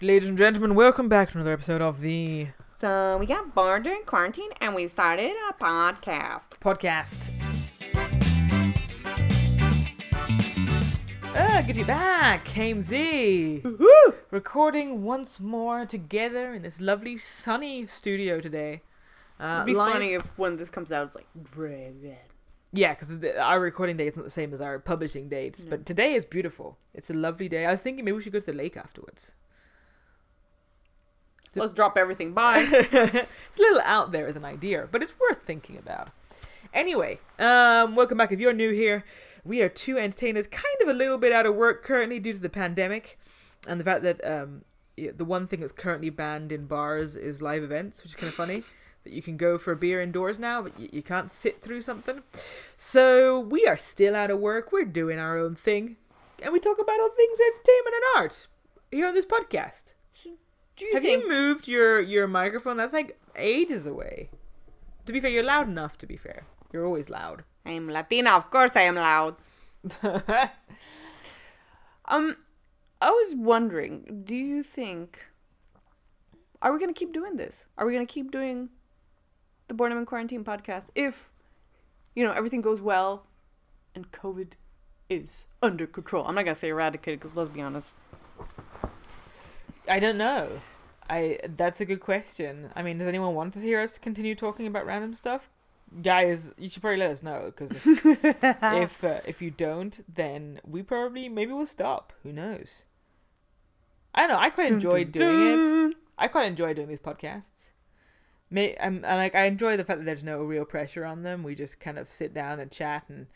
Ladies and gentlemen, welcome back to another episode of the So we got bored during quarantine and we started a podcast. podcast. Ah, good to be back, KMZ. Woo! Recording once more together in this lovely sunny studio today. Uh, It'd be live- funny if when this comes out, it's like very good. Yeah, because our recording date isn't the same as our publishing dates, No. but today is beautiful. It's a lovely day. I was thinking maybe we should go to the lake afterwards. Let's drop everything. Bye. it's a little out there as an idea, but it's worth thinking about. Anyway, um, welcome back. If you're new here, we are two entertainers, kind of a little bit out of work currently due to the pandemic, and the fact that um, the one thing that's currently banned in bars is live events, which is kind of funny. That you can go for a beer indoors now, but you, you can't sit through something. So we are still out of work. We're doing our own thing, and we talk about all things entertainment and art here on this podcast. Do you Have think? you moved your your microphone? That's like ages away. To be fair, you're loud enough. To be fair, you're always loud. I am Latina. Of course, I am loud. Um, I was wondering. Do you think? Are we gonna keep doing this? Are we gonna keep doing the Born and Quarantine podcast if, you know, everything goes well, and COVID is under control? I'm not gonna say eradicated because let's be honest. I don't know. I that's a good question. I mean, does anyone want to hear us continue talking about random stuff? Guys, you should probably let us know because if if, uh, if you don't, then we probably maybe we'll stop. Who knows? I don't know. I quite enjoy doing it. I quite enjoy doing these podcasts. May I'm and like I enjoy the fact that there's no real pressure on them. We just kind of sit down and chat and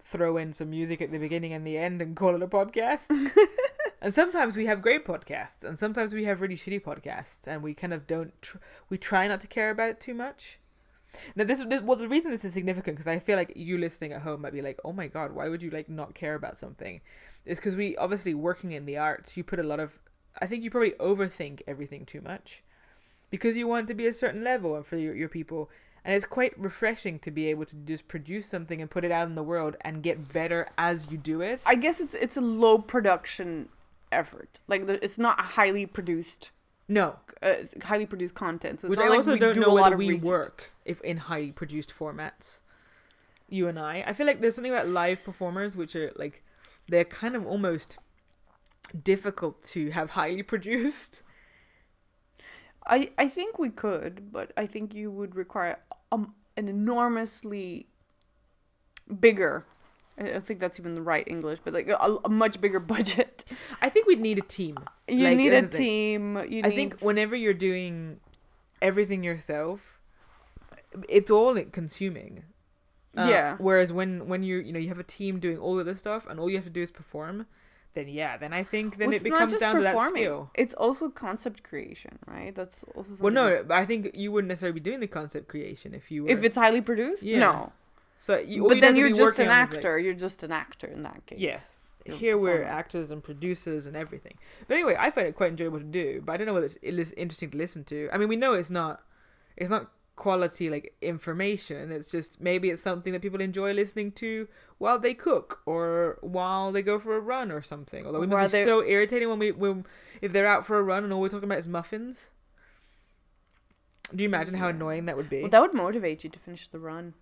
throw in some music at the beginning and the end and call it a podcast. and sometimes we have great podcasts, and sometimes we have really shitty podcasts, and we kind of don't. Tr- we try not to care about it too much. Now this, this well the reason this is significant because I feel like you listening at home might be like, oh my god, why would you like not care about something? Is because we obviously working in the arts, you put a lot of. I think you probably overthink everything too much, because you want to be a certain level and for your your people, and it's quite refreshing to be able to just produce something and put it out in the world and get better as you do it. I guess it's it's a low production effort. Like the, it's not highly produced, no, uh, highly produced content. So which I also we don't do know a whether we research. work if in highly produced formats. You and I, I feel like there's something about live performers which are like they're kind of almost difficult to have highly produced. I I think we could, but I think you would require um, an enormously bigger. I don't think that's even the right English, but like a, a much bigger budget. I think we'd need a team. You Like, need a that's the thing. team. You I need, think whenever you're doing everything yourself, it's all consuming. Uh, Yeah. Whereas when when you you know you have a team doing all of this stuff and all you have to do is perform, then yeah, then I think then Well, it becomes just down to that performing. skill. It's also concept creation, right? That's also Well, no, I think you wouldn't necessarily be doing the concept creation if you were. If it's highly produced, Yeah. no. So, you, but then you're just an is, like- actor. You're just an actor in that case. Yeah. You're Here we're actors and producers and everything. But anyway, I find it quite enjoyable to do. But I don't know whether it's it is interesting to listen to. I mean, we know it's not, it's not quality like information. It's just maybe it's something that people enjoy listening to while they cook or while they go for a run or something. Although we must be so irritating when we when if they're out for a run and all we're talking about is muffins. Do you imagine how Yeah. annoying that would be? Well, that would motivate you to finish the run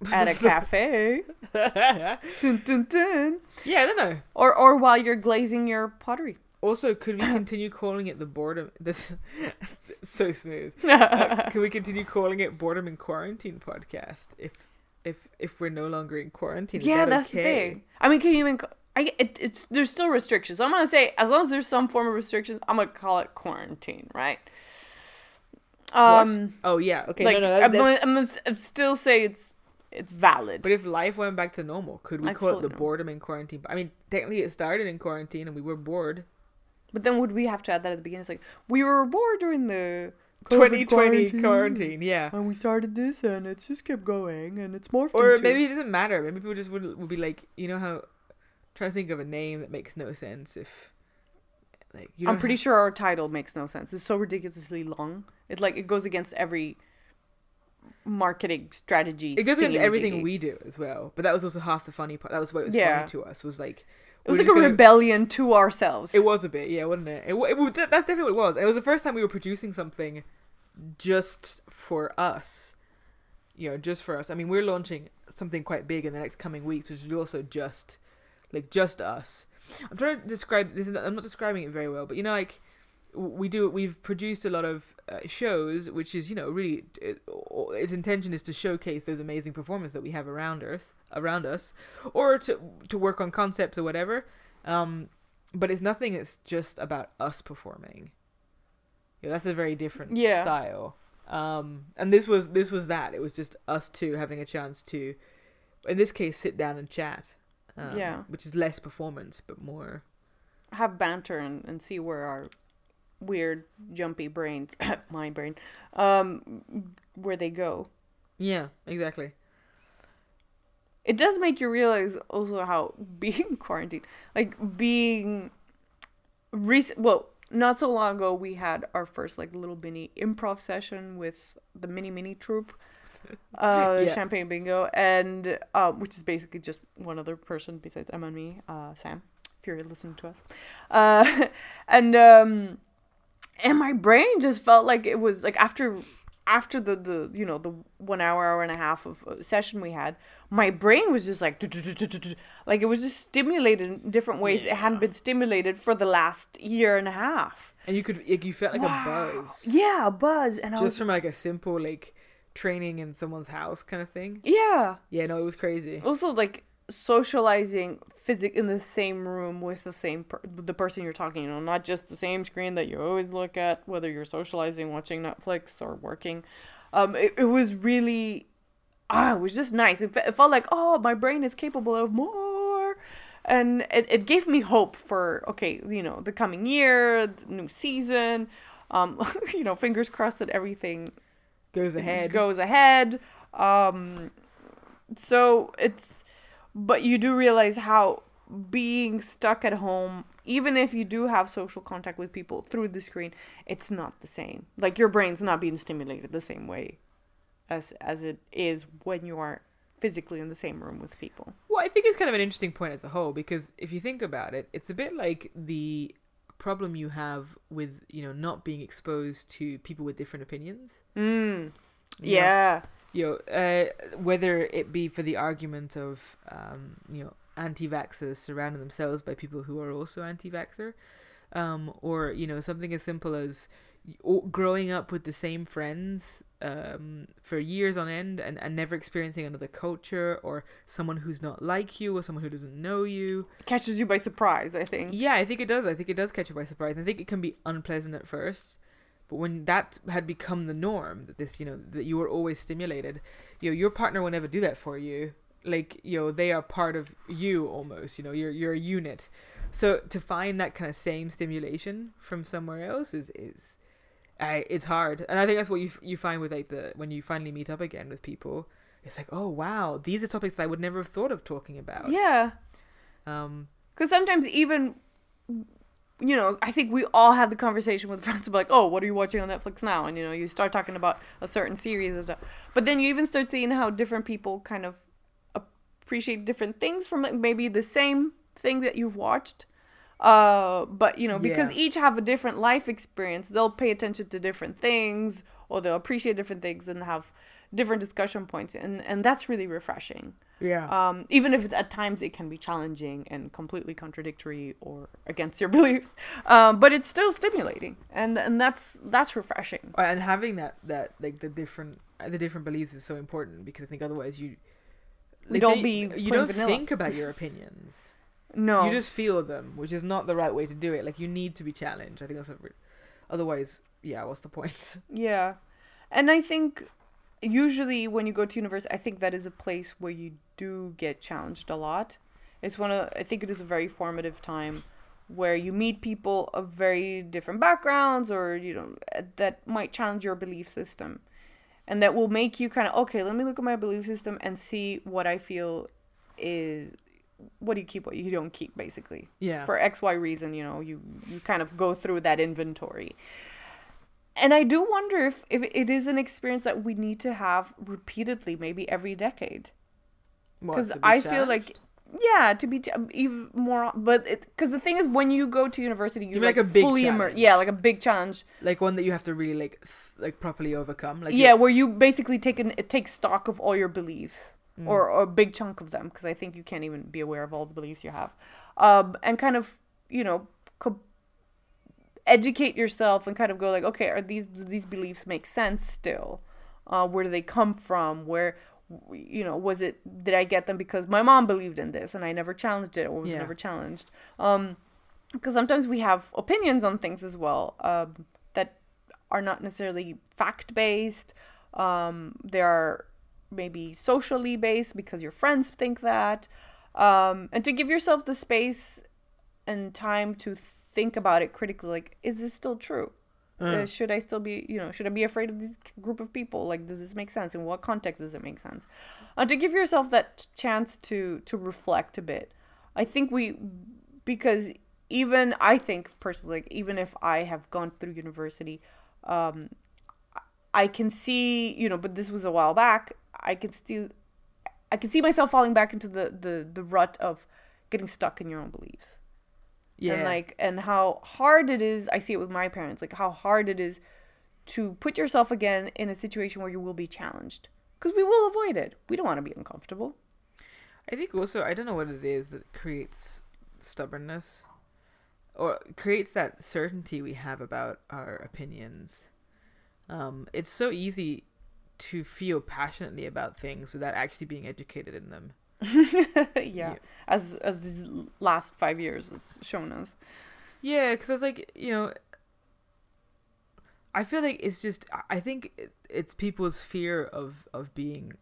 at a cafe. yeah, dun, dun, dun. I don't know. Or or while you're glazing your pottery. Also, could we continue calling it the boredom? This so smooth. Uh, can we continue calling it boredom in quarantine podcast if if if we're no longer in quarantine? Yeah, that that's okay? the thing. I mean, can you even? I it, it's there's still restrictions. So I'm gonna say as long as there's some form of restrictions, I'm gonna call it quarantine, right? Um, Oh yeah. Okay. like no, no. That, I'm, gonna, I'm gonna still say it's it's valid. but if life went back to normal, could we I call it the know. boredom in quarantine? I mean, technically, it started in quarantine and we were bored. But then would we have to add that at the beginning? It's like we were bored during the COVID 2020 quarantine. Yeah. and we started this, and it's just kept going, and it's more. Or into- maybe it doesn't matter. Maybe people just would would be like, you know how. Trying to think of a name that makes no sense. If like you I'm pretty have- sure our title makes no sense. It's so ridiculously long. It like it goes against every marketing strategy. It goes into everything we do as well. But that was also half the funny part. That was what it was Yeah. funny to us was like It was like a gonna- rebellion to ourselves. It was a bit, yeah, wasn't it? it, wa- it that's definitely what it was. It was the first time we were producing something just for us. You know, just for us. I mean, we're launching something quite big in the next coming weeks, which is also just, like, just us. I'm trying to describe this. Is I'm not describing it very well, but you know, like we do. We've produced a lot of uh, shows, which is you know really it, its intention is to showcase those amazing performers that we have around us, around us, or to to work on concepts or whatever. Um, but it's nothing it's just about us performing. Yeah, that's a very different Yeah. style. Um, and this was this was that. It was just us two having a chance to, in this case, sit down and chat. Um, Yeah. which is less performance, but more. have banter and, and see where our weird jumpy brains my brain um where they go Yeah, exactly. it does make you realize also how being quarantined like being recent well not so long ago we had our first like little mini improv session with the mini mini troupe uh Yeah. champagne bingo and uh, which is basically just one other person besides emma and me uh sam if you're listening to us uh and um and my brain just felt like it was like after after the the you know the one hour hour and a half of uh, session we had my brain was just like like it was just stimulated in different ways it hadn't been stimulated for the last year and a half And you could like, you felt like Wow. a buzz yeah a buzz and i just was from like a simple like training in someone's house kind of thing. yeah Yeah, no, it was crazy. also like socializing physic in the same room with the same per- the person you're talking you know not just the same screen that you always look at whether you're socializing watching netflix or working um it, it was really ah it was just nice it, it felt like oh my brain is capable of more and it, it gave me hope for okay you know the coming year the new season um you know fingers crossed that everything Goes ahead. goes ahead. Um, so it's, but you do realize how being stuck at home, even if you do have social contact with people through the screen, it's not the same. Like your brain's not being stimulated the same way as as it is when you are physically in the same room with people. Well, I think it's kind of an interesting point as a whole because if you think about it, it's a bit like the problem you have with you know not being exposed to people with different opinions. Mm. You know, Yeah. You know, uh, whether it be for the argument of, um, you know, anti-vaxxers surrounding themselves by people who are also anti-vaxxer, um, or you know, something as simple as growing up with the same friends um, for years on end and, and never experiencing another culture or someone who's not like you or someone who doesn't know you. Catches you by surprise, I think. Yeah, I think it does. I think it does catch you by surprise. I think it can be unpleasant at first, but when that had become the norm, that this, you know, that you were always stimulated, you know, your partner will never do that for you. Like, you know, they are part of you almost. You know, you're you're a unit. So to find that kind of same stimulation from somewhere else is is, I it's hard. And I think that's what you you find with like the when you finally meet up again with people. It's like, oh wow, these are topics I would never have thought of talking about. Yeah. Um. Because sometimes even, you know, I think we all have the conversation with friends of like, oh, what are you watching on Netflix now? And you know, you start talking about a certain series and stuff. But then you even start seeing how different people kind of appreciate different things from like maybe the same thing that you've watched. Uh, but you know, because Yeah. each have a different life experience, they'll pay attention to different things or they'll appreciate different things and have different discussion points, and and that's really refreshing Yeah. um, even if at times it can be challenging and completely contradictory or against your beliefs um, but it's still stimulating and and that's that's refreshing Uh, and having that that like the different uh, the different beliefs is so important because I think otherwise you We don't they- be you don't vanilla. think about your opinions. no You just feel them, which is not the right way to do it. Like you need to be challenged. I think that's a, otherwise, yeah. What's the point? yeah and i think usually when you go to university i think that is a place where you do get challenged a lot. It's one of i think it is a very formative time where you meet people of very different backgrounds or you know that might challenge your belief system. And that will make you kind of okay let me look at my belief system and see what i feel is what do you keep what you don't keep basically. Yeah. for xy reason you know you you kind of go through that inventory. And i do wonder if, if it is an experience that we need to have repeatedly maybe every decade because i feel like yeah to be t- even more but because the thing is when you go to university you're like, like a big fully immer- yeah like a big challenge. Like one that you have to really like th- like properly overcome. Like yeah where you basically take an it takes stock of all your beliefs Mm. or, or a big chunk of them because i think you can't even be aware of all the beliefs you have. Um and kind of you know co- educate yourself and kind of go like okay are these do these beliefs make sense still? Uh where do they come from? Where you know was it did i get them? Because my mom believed in this and i never challenged it or was Yeah. never challenged. Um because sometimes we have opinions on things as well um that are not necessarily fact based um they are maybe socially based because your friends think that. Um and to give yourself the space and time to think about it critically like is this still true Uh, uh, should I still be, you know, should I be afraid of this group of people? Like, does this make sense? In what context does it make sense? Uh, to give yourself that chance to to reflect a bit. I think we, because even I think personally, like, even if I have gone through university, um, I can see, you know, but this was a while back. I can still, I can see myself falling back into the the the rut of getting stuck in your own beliefs yeah. and like and how hard it is i see it with my parents like how hard it is to put yourself again in a situation where you will be challenged because we will avoid it we don't want to be uncomfortable I think also I don't know what it is that creates stubbornness or creates that certainty we have about our opinions. Um, it's so easy to feel passionately about things without actually being educated in them. yeah. as as these last five years has shown us Yeah, because I was like, you know, I feel like it's just. I- I think it's people's fear of of being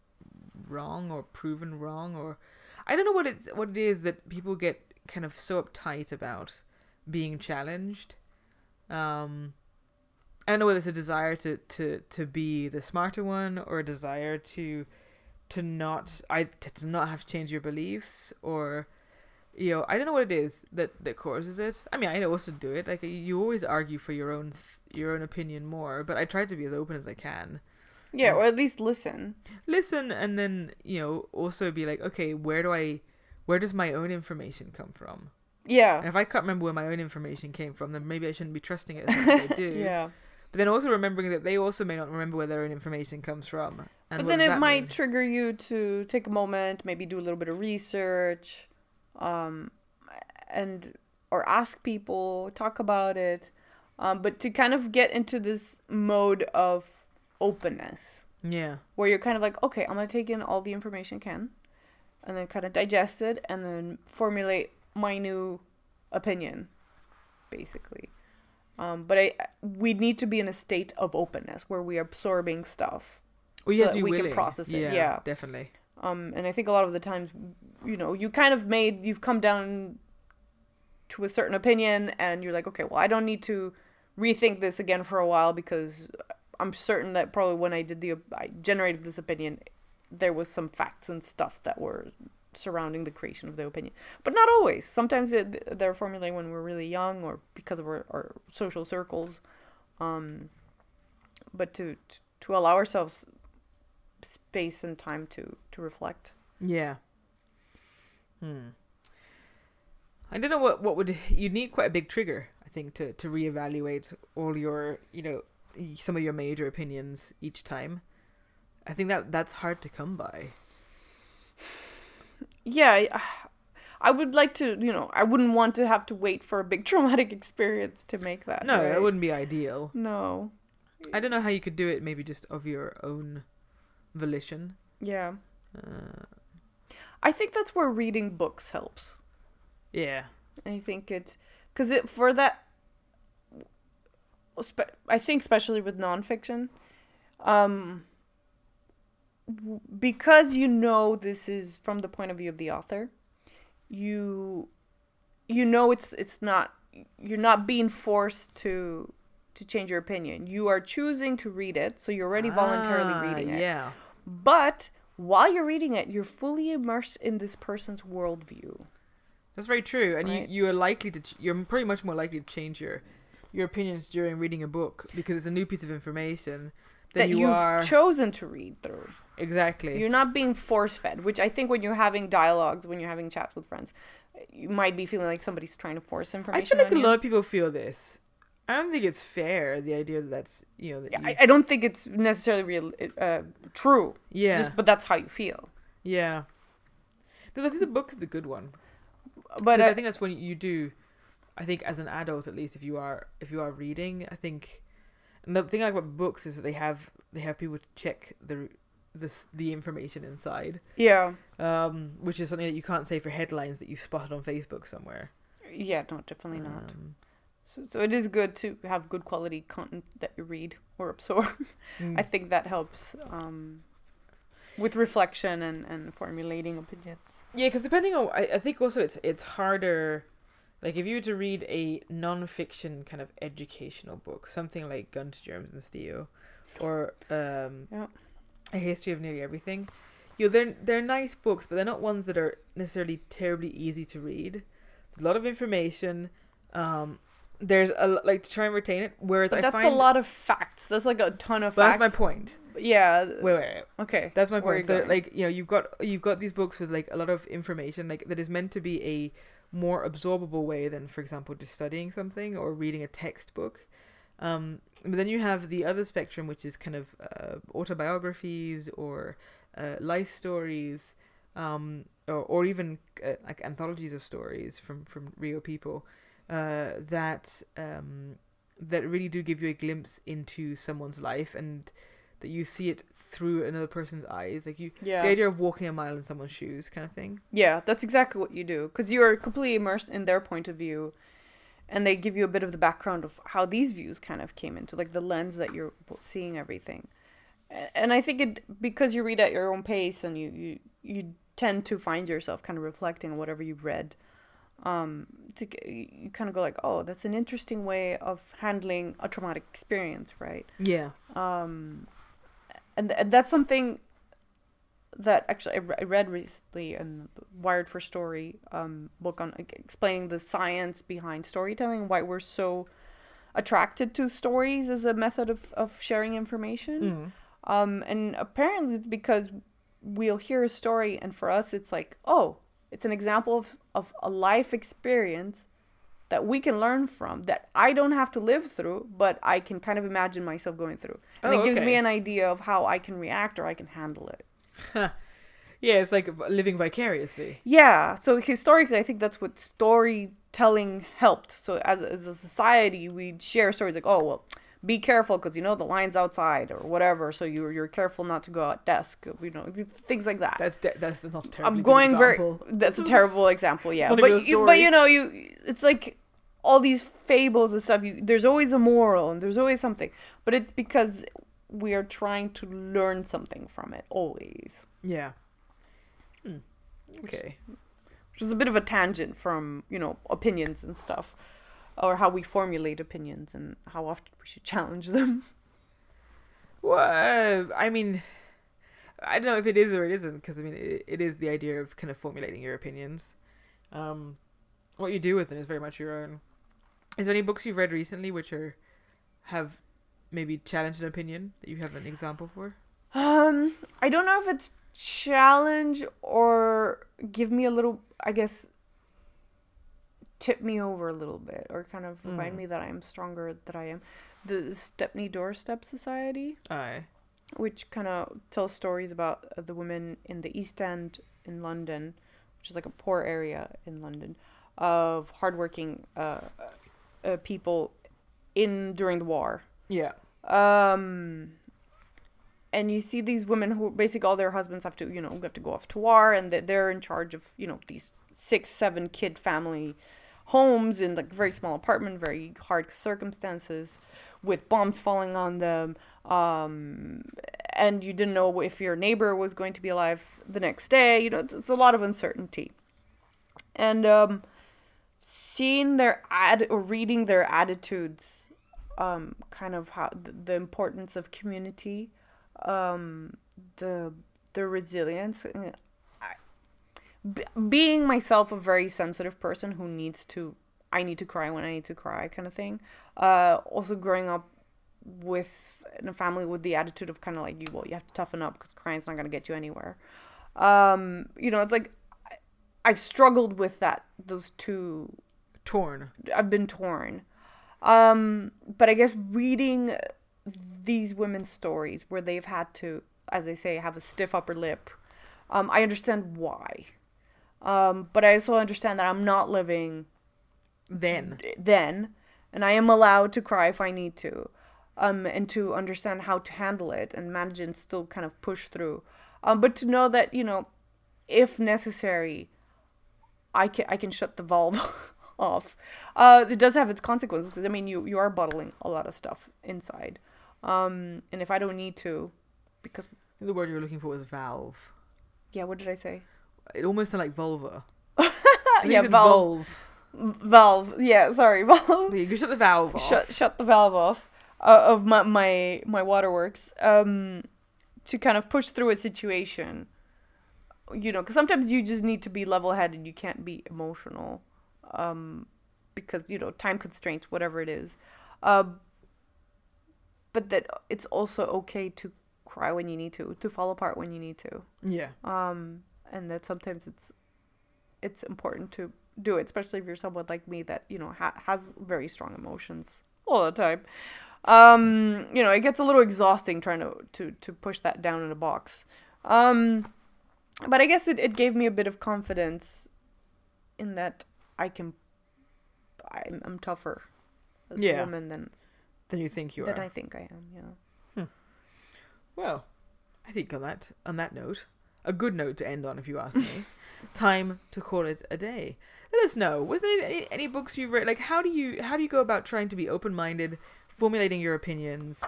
wrong or proven wrong, or I don't know what it's what it is that people get kind of so uptight about being challenged. Um, I don't know whether it's a desire to to to be the smarter one or a desire to to not I to, to not have to change your beliefs or you know I don't know what it is that that causes it. I mean I also do it. Like you always argue for your own your own opinion more, but I try to be as open as I can. yeah or at least listen Listen and then you know also be like okay where do I where does my own information come from? And yeah if I can't remember where my own information came from, then maybe I shouldn't be trusting it as much as I do. yeah But then also remembering that they also may not remember where their own information comes from. And but then it might mean? trigger you to take a moment maybe do a little bit of research um and or ask people talk about it um but to kind of get into this mode of openness yeah. where you're kind of like okay i'm gonna take in all the information I can and then kind of digest it and then formulate my new opinion basically um, but I we need to be in a state of openness where we are absorbing stuff Well, you so have to that we can process it, yeah. definitely. um, and I think a lot of the times, you know, you kind of made, you've come down to a certain opinion and you're like, okay, well, I don't need to rethink this again for a while because I'm certain that probably when I did the, I generated this opinion, there was some facts and stuff that were surrounding the creation of the opinion. But not always. Sometimes it, they're formulated when we're really young or because of our, our social circles. Um, but to, to, to allow ourselves space and time to, to reflect. Yeah. Hmm. I don't know what what would you need quite a big trigger I think to to reevaluate all your you know some of your major opinions each time. I think that that's hard to come by. Yeah, I, would like to, you know, I wouldn't want to have to wait for a big traumatic experience to make that. No, right? that wouldn't be ideal. No. I don't know how you could do it. Maybe just of your own volition. Yeah. Uh, I think that's where reading books helps. yeah. I think it, because it for that. spe- I think especially with nonfiction, um, because you know this is from the point of view of the author, you, you know it's it's not you're not being forced to to change your opinion. You are choosing to read it, so you're already voluntarily Ah, reading it. Yeah. But while you're reading it, you're fully immersed in this person's worldview. That's very true, and Right. you you are likely to ch- you're pretty much more likely to change your your opinions during reading a book because it's a new piece of information than that you you've are. chosen to read through. Exactly. You're not being force fed, which I think when you're having dialogues, when you're having chats with friends, you might be feeling like somebody's trying to force information. I feel like a you. lot of people feel this. I don't think it's fair. The idea that that's you know that Yeah, you- I, I don't think it's necessarily real, uh, true. Yeah Just, but that's how you feel. yeah. I think the book is a good one. But uh, I think that's when you do. I think as an adult, at least, if you are if you are reading, I think. And the thing I like about books is that they have they have people to check the this the information inside, yeah, um, which is something that you can't say for headlines that you spotted on Facebook somewhere. yeah, no, definitely not. Um, So, so it is good to have good quality content that you read or absorb. mm, I think that helps um, with reflection and, and formulating opinions. Yeah, because depending on, I, I think also it's it's harder. Like if you were to read a non-fiction kind of educational book, something like Guns, Germs, and Steel, or um, Yeah. A history of nearly everything, you know, they're they're nice books, but they're not ones that are necessarily terribly easy to read. There's a lot of information. Um, there's a like to try and retain it. Whereas But I that's find a lot of facts. That's like a ton of facts. that's my point. Yeah. Wait, wait, wait. Okay. That's my point. So going? like you know you've got you've got these books with like a lot of information like that is meant to be a more absorbable way than for example just studying something or reading a textbook. Um, but then you have the other spectrum, which is kind of uh, autobiographies or uh, life stories, um, or, or even uh, like anthologies of stories from from real people uh, that um, that really do give you a glimpse into someone's life and that you see it through another person's eyes, like you Yeah. the idea of walking a mile in someone's shoes, kind of thing. Yeah, that's exactly what you do because you are completely immersed in their point of view, and they give you a bit of the background of how these views kind of came into, like the lens that you're seeing everything. And I think it because you read at your own pace and you you you tend to find yourself kind of reflecting on whatever you've read. Um, to you kind of go like, oh, that's an interesting way of handling a traumatic experience, right? Yeah. um and, and that's something that actually I, re- I read recently in the wired for story um book on explaining the science behind storytelling why we're so attracted to stories as a method of, of sharing information Mm. um and apparently it's because we'll hear a story and for us it's like oh it's an example of, of a life experience that we can learn from that I don't have to live through, but I can kind of imagine myself going through. And Oh, it gives me an idea of how I can react or I can handle it. Yeah, it's like living vicariously. Yeah. So historically, I think that's what storytelling helped. So as a, as a society, we share stories like, oh well, be careful because you know the line's outside or whatever. So you're you're careful not to go out desk. You know things like that. That's de- that's not a terribly I'm going very. That's a terrible example. Yeah, but you, but you know you. It's like all these fables and stuff. You, there's always a moral and there's always something, but it's because we are trying to learn something from it always. Yeah. Hmm. Okay. which is a bit of a tangent from you know opinions and stuff or how we formulate opinions and how often we should challenge them Well, I mean, I don't know if it is or it isn't because I mean it, it is the idea of kind of formulating your opinions. Um, what you do with them is very much your own. Is there any books you've read recently which are have maybe challenge an opinion that you have an example for? um i don't know if it's challenge or give me a little i guess tip me over a little bit or kind of remind Mm. me that i am stronger than i am the stepney doorstep society Aye. which kind of tells stories about uh, the women in the East End in London, which is like a poor area in London, of hardworking uh, uh, people in during the war. Yeah. Um, and you see these women who basically all their husbands have to, you know, have to go off to war, and they- they're in charge of, you know, these six, seven kid family homes in like very small apartment, very hard circumstances, with bombs falling on them. Um, and you didn't know if your neighbor was going to be alive the next day. You know, it's, it's a lot of uncertainty. And um, seeing their ad or reading their attitudes, um, kind of how the, importance of community, um, the the resilience. I, b- being myself a very sensitive person who needs to, I need to cry when I need to cry, kind of thing. Uh, also growing up with in a family with the attitude of kind of like you, well, you have to toughen up because crying's not gonna get you anywhere. Um, you know, it's like I, I've struggled with that. Those two, Torn. I've been torn. Um, but I guess reading these women's stories where they've had to, as they say, have a stiff upper lip, um, I understand why. Um, but I also understand that I'm not living Then. then, and I am allowed to cry if I need to, um, and to understand how to handle it and manage it and still kind of push through. Um, but to know that you know, if necessary, I can I can shut the valve off. Uh, it does have its consequences because I mean you you are bottling a lot of stuff inside, um, and if I don't need to, because The word you were looking for was valve. yeah, what did I say? It almost sounded like vulva. Yeah, valve. valve. Valve. Yeah, sorry, valve. You can shut the valve off. shut shut the valve off uh, of my my my waterworks um to kind of push through a situation you know because sometimes you just need to be level headed you can't be emotional um because you know time constraints whatever it is. Um but that it's also okay to cry when you need to to fall apart when you need to. Yeah. um and that sometimes it's it's important to do it especially if you're someone like me that you know ha- has very strong emotions all the time. Um you know it gets a little exhausting trying to to to push that down in a box. Um but i guess it, it gave me a bit of confidence in that i can i'm, I'm tougher as Yeah. a woman than than you think you than are. Than I think i am yeah hmm. Well, I think on that on that note, a good note to end on, if you ask me. time to call it a day. Let us know. Was there any, any, any books you've read? Like, how do you how do you go about trying to be open minded, formulating your opinions,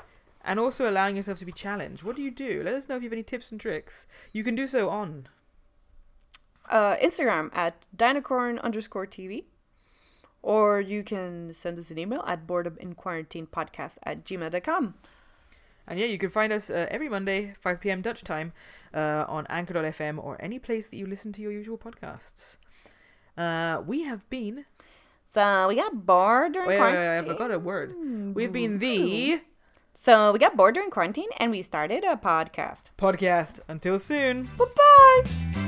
and also allowing yourself to be challenged? What do you do? Let us know if you have any tips and tricks. You can do so on uh, Instagram at dinocorn underscore TV. Or you can send us an email at boredom in quarantine podcast at gmail.com. And yeah, you can find us uh, every Monday, 5 p.m. Dutch time, uh, on Anchor.fm or any place that you listen to your usual podcasts. Uh, we have been. So we got bored during Wait, wait, wait, I forgot a word. We've been the So we got bored during quarantine and we started a podcast. podcast. Until soon. Bye bye.